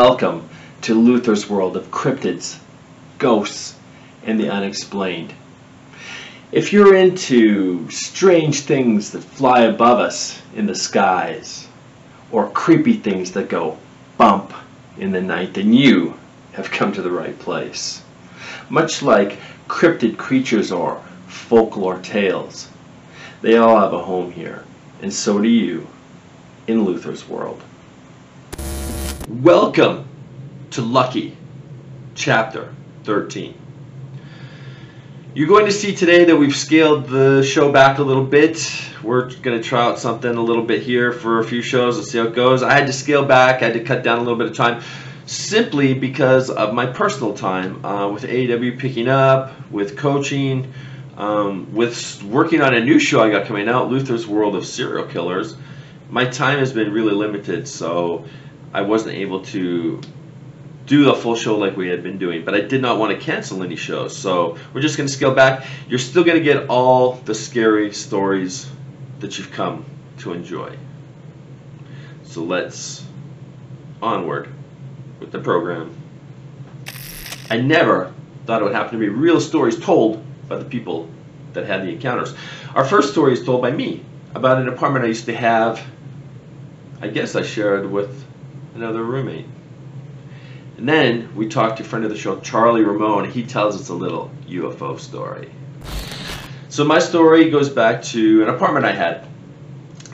Welcome to Luther's world of cryptids, ghosts, and the unexplained. If you're into strange things that fly above us in the skies, or creepy things that go bump in the night, then you have come to the right place. Much like cryptid creatures or folklore tales, they all have a home here, and so do you in Luther's world. Welcome to Lucky, chapter 13. You're going to see today that we've scaled the show back a little bit. We're going to try out something a little bit here for a few shows and see how it goes. I had to scale back, I had to cut down a little bit of time simply because of my personal time uh, with AEW picking up, with coaching, um, with working on a new show I got coming out, Luther's World of Serial Killers. My time has been really limited, so I wasn't able to do the full show like we had been doing, but I did not want to cancel any shows. So we're just going to scale back. You're still going to get all the scary stories that you've come to enjoy. So let's onward with the program. I never thought it would happen to be real stories told by the people that had the encounters. Our first story is told by me about an apartment I used to have. I guess I shared with another roommate. And then we talked to a friend of the show, Charlie Ramone. He tells us a little UFO story. So my story goes back to an apartment I had.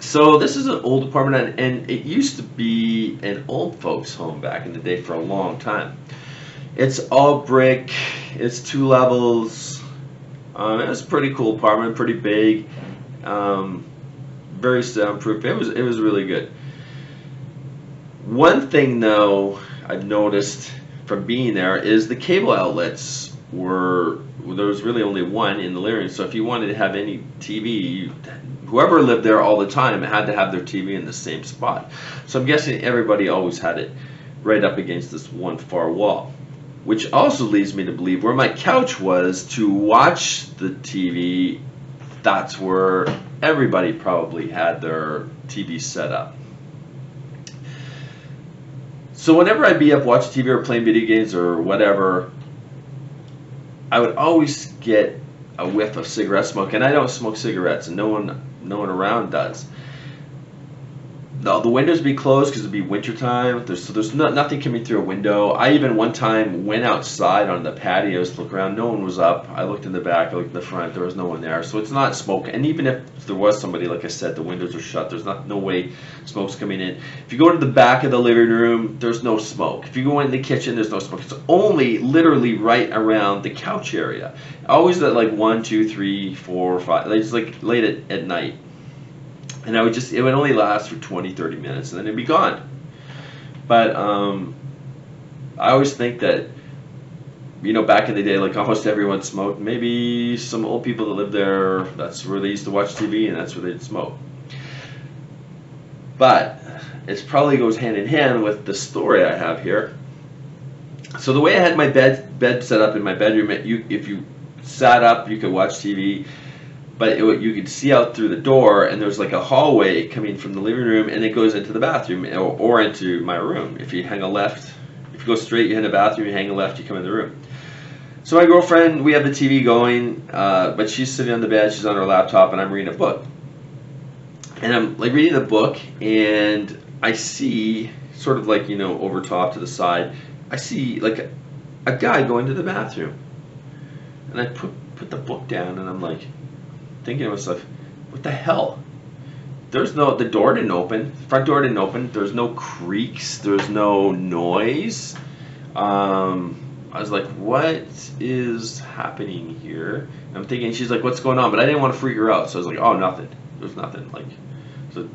So this is an old apartment, and it used to be an old folks' home back in the day for a long time. It's all brick. It's two levels. Um, it was a pretty cool apartment, pretty big, um, very soundproof. It was it was really good. One thing though I've noticed from being there is the cable outlets were there was really only one in the living room. So if you wanted to have any TV, whoever lived there all the time had to have their TV in the same spot. So I'm guessing everybody always had it right up against this one far wall. Which also leads me to believe where my couch was to watch the TV, that's where everybody probably had their TV set up. So whenever I'd be up watching TV or playing video games or whatever, I would always get a whiff of cigarette smoke, and I don't smoke cigarettes, and no one, no one around does the, the windows be closed because it'd be wintertime. There's so there's no, nothing coming through a window. I even one time went outside on the patios to look around. No one was up. I looked in the back. I looked in the front. There was no one there. So it's not smoke. And even if there was somebody, like I said, the windows are shut. There's not no way smoke's coming in. If you go to the back of the living room, there's no smoke. If you go in the kitchen, there's no smoke. It's only literally right around the couch area. Always at like one, two, three, four, five. It's like late at, at night and I would just it would only last for 20 30 minutes and then it'd be gone. But um, I always think that you know back in the day like almost everyone smoked. Maybe some old people that lived there that's where they used to watch TV and that's where they'd smoke. But it probably goes hand in hand with the story I have here. So the way I had my bed bed set up in my bedroom you if you sat up you could watch TV but it, you could see out through the door, and there's like a hallway coming from the living room, and it goes into the bathroom or, or into my room. If you hang a left, if you go straight, you hit the bathroom. You hang a left, you come in the room. So my girlfriend, we have the TV going, uh, but she's sitting on the bed, she's on her laptop, and I'm reading a book. And I'm like reading the book, and I see sort of like you know over top to the side, I see like a, a guy going to the bathroom, and I put put the book down, and I'm like thinking to myself, what the hell? There's no, the door didn't open, front door didn't open, there's no creaks, there's no noise. Um, I was like, what is happening here? And I'm thinking, she's like, what's going on? But I didn't want to freak her out, so I was like, oh, nothing. There's nothing. Like, so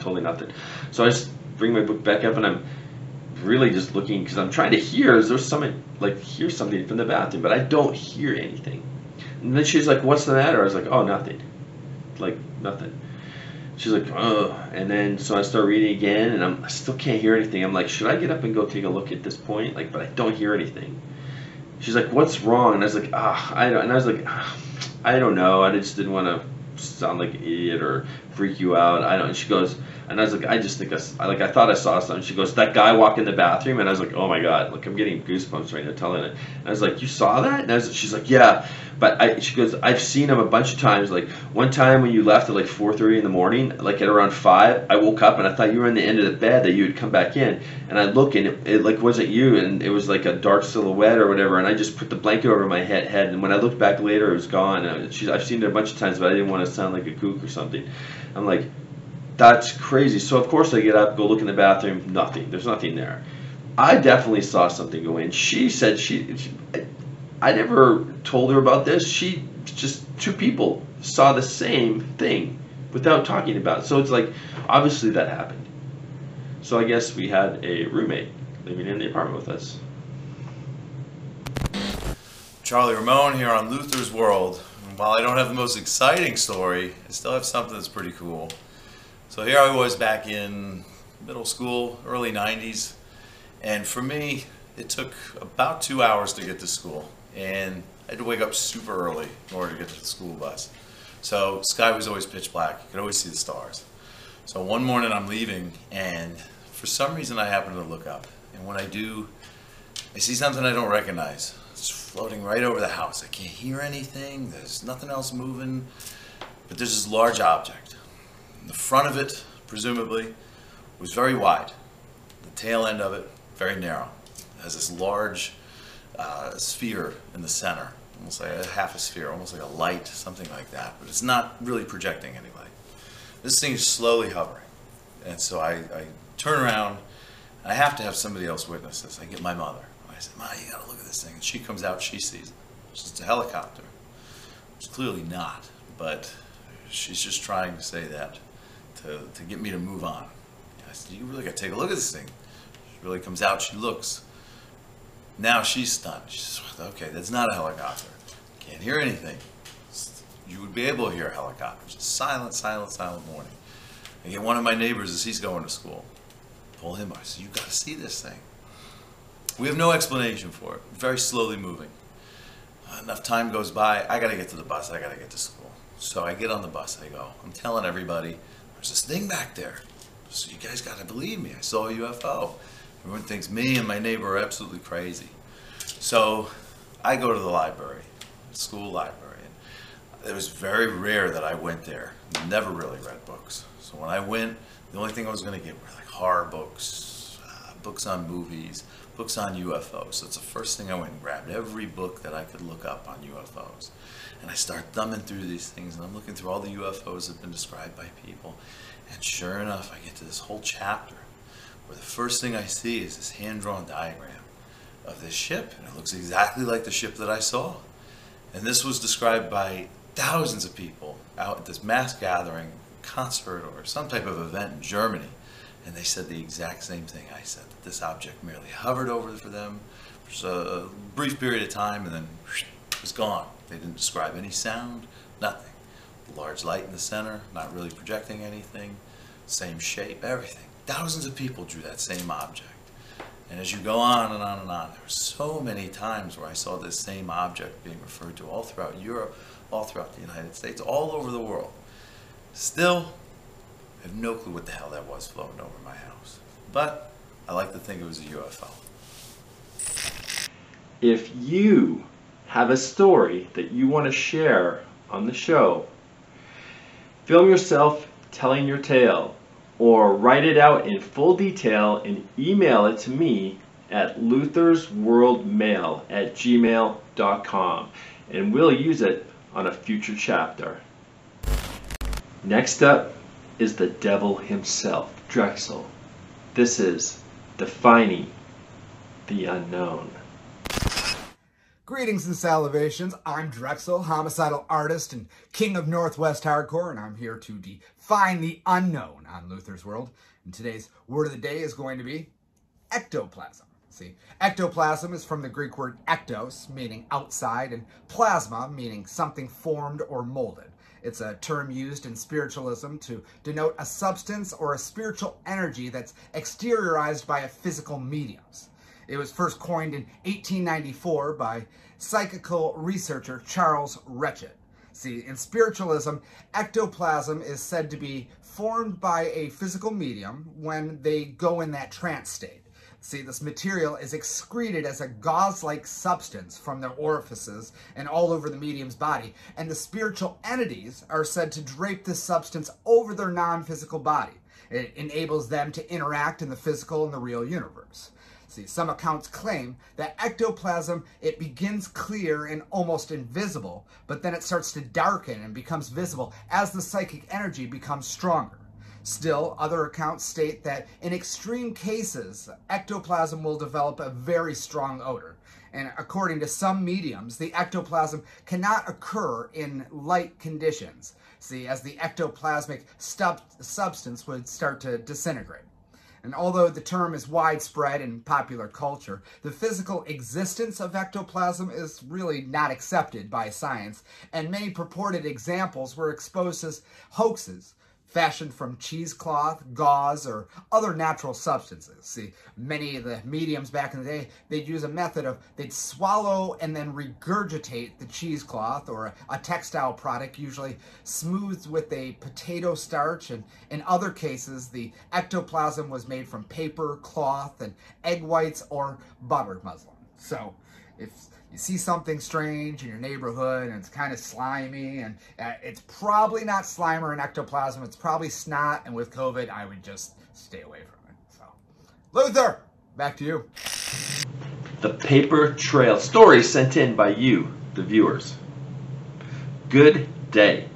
totally nothing. So I just bring my book back up and I'm really just looking because I'm trying to hear. Is there something like hear something from the bathroom? But I don't hear anything. And then she's like, "What's the matter?" I was like, "Oh, nothing." Like nothing. She's like, "Oh," and then so I start reading again, and I'm, I still can't hear anything. I'm like, "Should I get up and go take a look at this point?" Like, but I don't hear anything. She's like, "What's wrong?" And I was like, "Ah, I don't." And I was like, ah, "I don't know. I just didn't want to sound like an idiot or freak you out. I don't." And she goes, And I was like, I just think I, like I thought I saw something. She goes, that guy walk in the bathroom, and I was like, oh my god, like I'm getting goosebumps right now telling it. And I was like, you saw that? And I was, she's like, yeah. But I, she goes, I've seen him a bunch of times. Like one time when you left at like 4:30 in the morning, like at around five, I woke up and I thought you were in the end of the bed that you would come back in. And I look and it, it like wasn't you, and it was like a dark silhouette or whatever. And I just put the blanket over my head, head and when I looked back later, it was gone. And she's, I've seen it a bunch of times, but I didn't want to sound like a kook or something. I'm like, that's crazy. So of course I get up, go look in the bathroom, nothing. There's nothing there. I definitely saw something go in. She said she, she I never told her about this. She just two people saw the same thing without talking about it. So it's like obviously that happened. So I guess we had a roommate living in the apartment with us. Charlie Ramone here on Luther's World. While I don't have the most exciting story, I still have something that's pretty cool. So here I was back in middle school, early 90s, and for me, it took about two hours to get to school, and I had to wake up super early in order to get to the school bus. So sky was always pitch black. You could always see the stars. So one morning I'm leaving, and for some reason I happen to look up, and when I do, I see something I don't recognize. It's floating right over the house. I can't hear anything. There's nothing else moving, but there's this large object the front of it, presumably, was very wide. The tail end of it, very narrow. It has this large uh, sphere in the center, almost like a half a sphere, almost like a light, something like that. But it's not really projecting any light. This thing is slowly hovering. And so I, I turn around, I have to have somebody else witness this. I get my mother. I say, Ma, you gotta look at this thing. And she comes out, she sees it. It's a helicopter. It's clearly not, but she's just trying to say that to, to get me to move on. I said, you really got to take a look at this thing. She really comes out, she looks. Now she's stunned. She says, okay, that's not a helicopter. Can't hear anything. You would be able to hear a helicopter. Just silent, silent, silent morning. I get one of my neighbors as he's going to school. Pull him. I said, you got to see this thing. We have no explanation for it. Very slowly moving. Uh, enough time goes by. I got to get to the bus. I got to get to school. So I get on the bus. I go. I'm telling everybody there's this thing back there. So you guys got to believe me. I saw a UFO. Everyone thinks me and my neighbor are absolutely crazy. So I go to the library, school library. And it was very rare that I went there. Never really read books. So when I went, the only thing I was going to get were like horror books, uh, books on movies, books on UFOs. So it's the first thing I went and grabbed. Every book that I could look up on UFOs. And I start thumbing through these things and I'm looking through all the UFOs that have been described by people. And sure enough, I get to this whole chapter where the first thing I see is this hand-drawn diagram of this ship. And it looks exactly like the ship that I saw. And this was described by thousands of people out at this mass gathering, concert, or some type of event in Germany. And they said the exact same thing I said, that this object merely hovered over for them for uh, a brief period of time and then was gone. They didn't describe any sound, nothing. Large light in the center, not really projecting anything, same shape, everything. Thousands of people drew that same object. And as you go on and on and on, there were so many times where I saw this same object being referred to all throughout Europe, all throughout the United States, all over the world. Still, I have no clue what the hell that was floating over my house. But I like to think it was a UFO. If you have a story that you want to share on the show, film yourself telling your tale or write it out in full detail and email it to me at luthersworldmail at gmail.com and we'll use it on a future chapter. Next up is the devil himself, Drexel. This is Defining the Unknown. Greetings and salivations. I'm Drexel, homicidal artist and king of Northwest Hardcore, and I'm here to define the unknown on Luther's World. And today's word of the day is going to be ectoplasm. See, ectoplasm is from the Greek word ektos, meaning outside, and plasma, meaning something formed or molded. It's a term used in spiritualism to denote a substance or a spiritual energy that's exteriorized by a physical medium. It was first coined in 1894 by psychical researcher Charles Richet. See, in spiritualism, ectoplasm is said to be formed by a physical medium when they go in that trance state. See, this material is excreted as a gauze-like substance from their orifices and all over the medium's body, and the spiritual entities are said to drape this substance over their non-physical body. It enables them to interact in the physical and the real universe. See, some accounts claim that ectoplasm, it begins clear and almost invisible, but then it starts to darken and becomes visible as the psychic energy becomes stronger. Still, other accounts state that in extreme cases, ectoplasm will develop a very strong odor. And according to some mediums, the ectoplasm cannot occur in light conditions. See, as the ectoplasmic substance would start to disintegrate. And although the term is widespread in popular culture, the physical existence of ectoplasm is really not accepted by science, and many purported examples were exposed as hoaxes fashioned from cheesecloth, gauze, or other natural substances. See, many of the mediums back in the day, they'd use a method of they'd swallow and then regurgitate the cheesecloth or a, a textile product, usually smoothed with a potato starch. And in other cases, the ectoplasm was made from paper, cloth, and egg whites or butter muslin. So if you see something strange in your neighborhood and it's kind of slimy and uh, it's probably not slime or an ectoplasm, it's probably snot. And with COVID, I would just stay away from it. So, Luther, back to you. The paper trail story sent in by you, the viewers. Good day.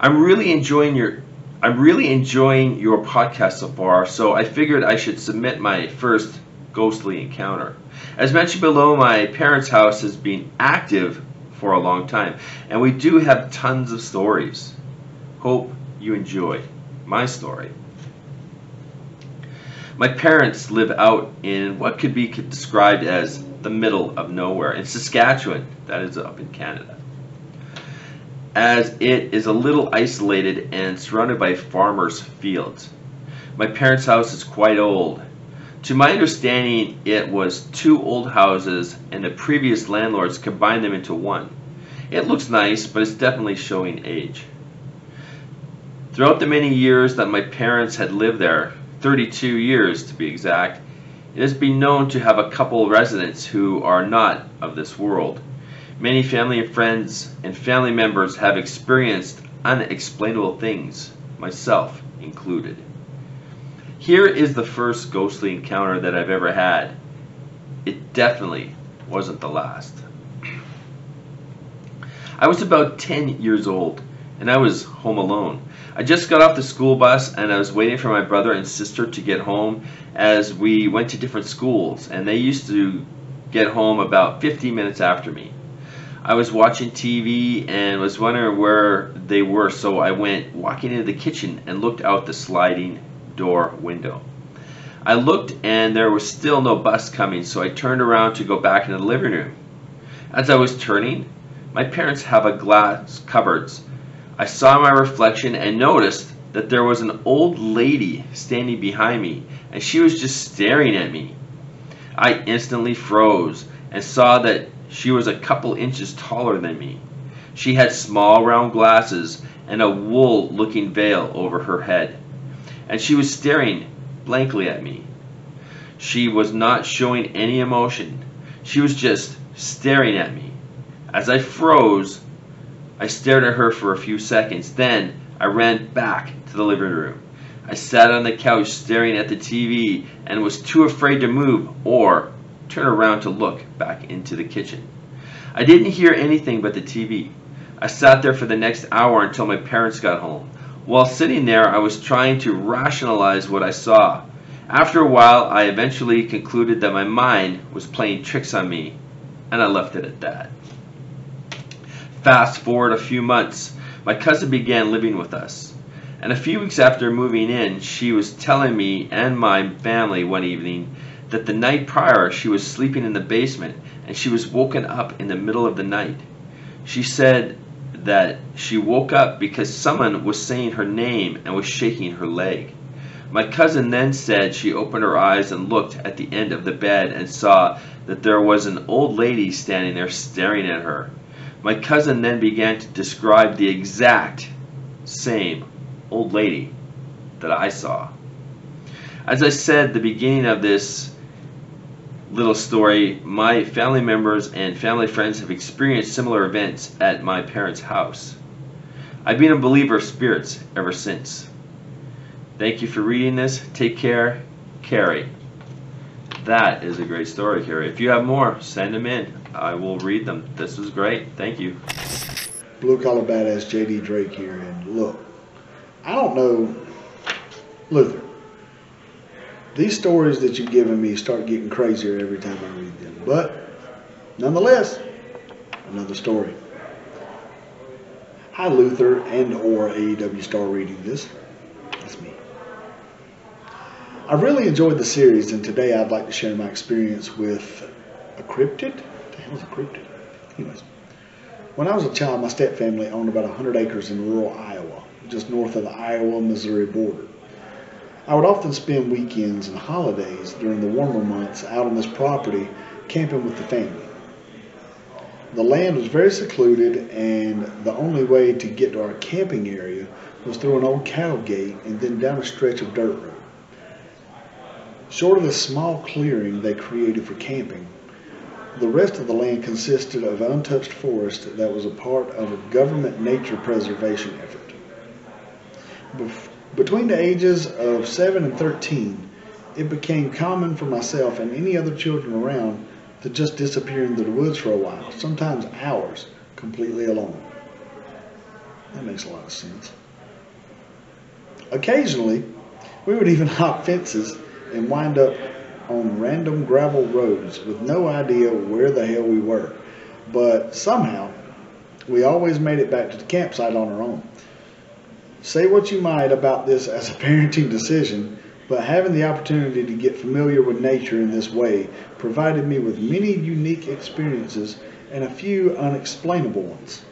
I'm really enjoying your I'm really enjoying your podcast so far, so I figured I should submit my first ghostly encounter. As mentioned below, my parents' house has been active for a long time, and we do have tons of stories. Hope you enjoy my story. My parents live out in what could be described as the middle of nowhere in Saskatchewan, that is up in Canada. As it is a little isolated and surrounded by farmers' fields. My parents' house is quite old to my understanding, it was two old houses and the previous landlords combined them into one. It looks nice, but it's definitely showing age. Throughout the many years that my parents had lived there, 32 years to be exact, it has been known to have a couple residents who are not of this world. Many family and friends and family members have experienced unexplainable things, myself included. Here is the first ghostly encounter that I've ever had. It definitely wasn't the last. I was about 10 years old and I was home alone. I just got off the school bus and I was waiting for my brother and sister to get home as we went to different schools and they used to get home about 15 minutes after me. I was watching TV and was wondering where they were so I went walking into the kitchen and looked out the sliding door window. I looked and there was still no bus coming, so I turned around to go back into the living room. As I was turning, my parents have a glass cupboards. I saw my reflection and noticed that there was an old lady standing behind me and she was just staring at me. I instantly froze and saw that she was a couple inches taller than me. She had small round glasses and a wool looking veil over her head and she was staring blankly at me. She was not showing any emotion. She was just staring at me. As I froze, I stared at her for a few seconds. Then I ran back to the living room. I sat on the couch staring at the TV and was too afraid to move or turn around to look back into the kitchen. I didn't hear anything but the TV. I sat there for the next hour until my parents got home. While sitting there, I was trying to rationalize what I saw. After a while, I eventually concluded that my mind was playing tricks on me, and I left it at that. Fast forward a few months, my cousin began living with us. And a few weeks after moving in, she was telling me and my family one evening that the night prior she was sleeping in the basement and she was woken up in the middle of the night. She said that she woke up because someone was saying her name and was shaking her leg. My cousin then said she opened her eyes and looked at the end of the bed and saw that there was an old lady standing there staring at her. My cousin then began to describe the exact same old lady that I saw. As I said, the beginning of this little story, my family members and family friends have experienced similar events at my parents' house. I've been a believer of spirits ever since. Thank you for reading this. Take care, Carrie. That is a great story, Carrie. If you have more, send them in. I will read them. This was great. Thank you. Blue Collar Badass JD Drake here. And look, I don't know, Luther, these stories that you've given me start getting crazier every time I read them. But nonetheless, another story. Hi, Luther and or AEW Star reading this. That's me. I really enjoyed the series, and today I'd like to share my experience with a cryptid. What the hell is a cryptid? Anyways, when I was a child, my stepfamily owned about 100 acres in rural Iowa, just north of the Iowa-Missouri border. I would often spend weekends and holidays during the warmer months out on this property camping with the family. The land was very secluded, and the only way to get to our camping area was through an old cattle gate and then down a stretch of dirt road. Short of a small clearing they created for camping, the rest of the land consisted of untouched forest that was a part of a government nature preservation effort. Between the ages of 7 and 13, it became common for myself and any other children around to just disappear into the woods for a while, sometimes hours, completely alone. That makes a lot of sense. Occasionally, we would even hop fences and wind up on random gravel roads with no idea where the hell we were. But somehow, we always made it back to the campsite on our own. Say what you might about this as a parenting decision, but having the opportunity to get familiar with nature in this way provided me with many unique experiences and a few unexplainable ones.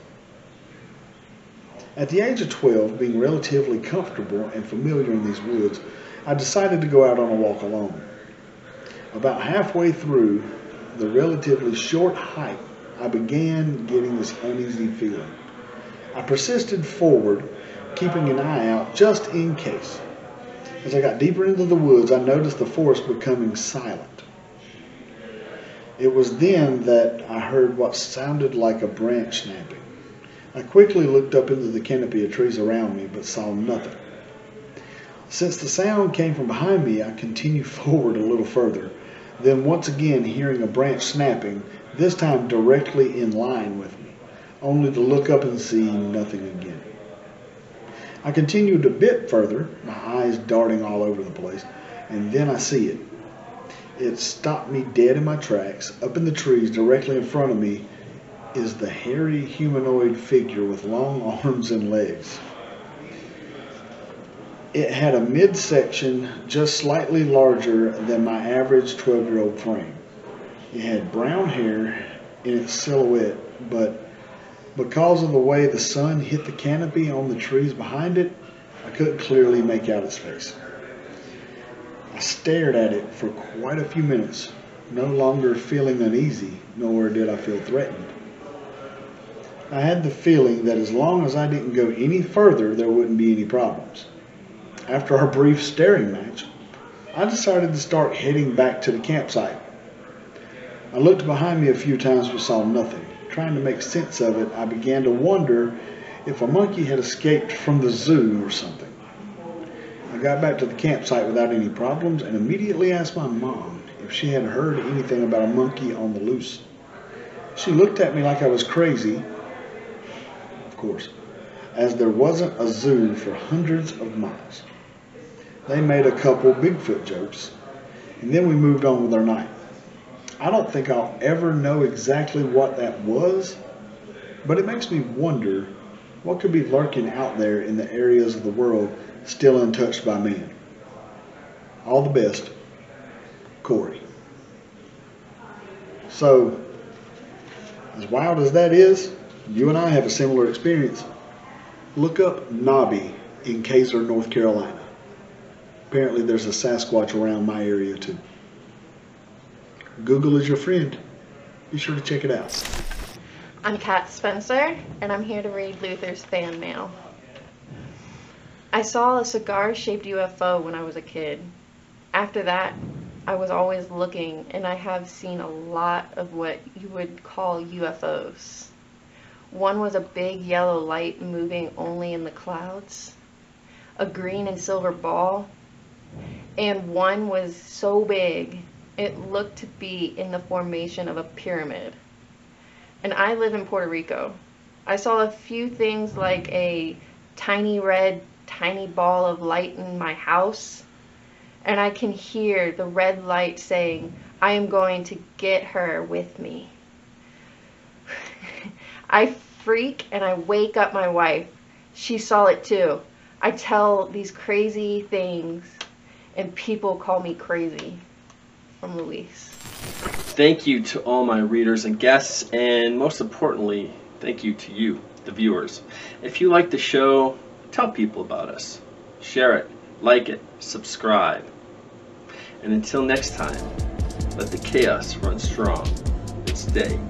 At the age of 12, being relatively comfortable and familiar in these woods, I decided to go out on a walk alone. About halfway through the relatively short hike, I began getting this uneasy feeling. I persisted forward, keeping an eye out just in case. As I got deeper into the woods, I noticed the forest becoming silent. It was then that I heard what sounded like a branch snapping. I quickly looked up into the canopy of trees around me, but saw nothing. Since the sound came from behind me, I continued forward a little further, then once again hearing a branch snapping, this time directly in line with me, only to look up and see nothing again. I continued a bit further, my eyes darting all over the place, and then I see it. It stopped me dead in my tracks. Up in the trees directly in front of me is the hairy humanoid figure with long arms and legs. It had a midsection just slightly larger than my average 12 year old frame. It had brown hair in its silhouette, but because of the way the sun hit the canopy on the trees behind it, I couldn't clearly make out its face. I stared at it for quite a few minutes, no longer feeling uneasy, nor did I feel threatened. I had the feeling that as long as I didn't go any further, there wouldn't be any problems. After our brief staring match, I decided to start heading back to the campsite. I looked behind me a few times but saw nothing. Trying to make sense of it, I began to wonder if a monkey had escaped from the zoo or something. I got back to the campsite without any problems and immediately asked my mom if she had heard anything about a monkey on the loose. She looked at me like I was crazy, of course, as there wasn't a zoo for hundreds of miles. They made a couple Bigfoot jokes, and then we moved on with our night. I don't think I'll ever know exactly what that was, but it makes me wonder what could be lurking out there in the areas of the world still untouched by man. All the best, Corey. So, as wild as that is, you and I have a similar experience. Look up Knobby in Casar, North Carolina. Apparently, there's a Sasquatch around my area too. Google is your friend. Be sure to check it out. I'm Kat Spencer, and I'm here to read Luther's fan mail. I saw a cigar shaped UFO when I was a kid. After that, I was always looking, and I have seen a lot of what you would call UFOs. One was a big yellow light moving only in the clouds, a green and silver ball, and one was so big it looked to be in the formation of a pyramid. And I live in Puerto Rico. I saw a few things like a tiny red, tiny ball of light in my house, and I can hear the red light saying, I am going to get her with me. I freak and I wake up my wife. She saw it too. I tell these crazy things and people call me crazy. From Luis. Thank you to all my readers and guests, and most importantly, thank you to you, the viewers. If you like the show, tell people about us. Share it, like it, subscribe. And until next time, let the chaos run strong and stay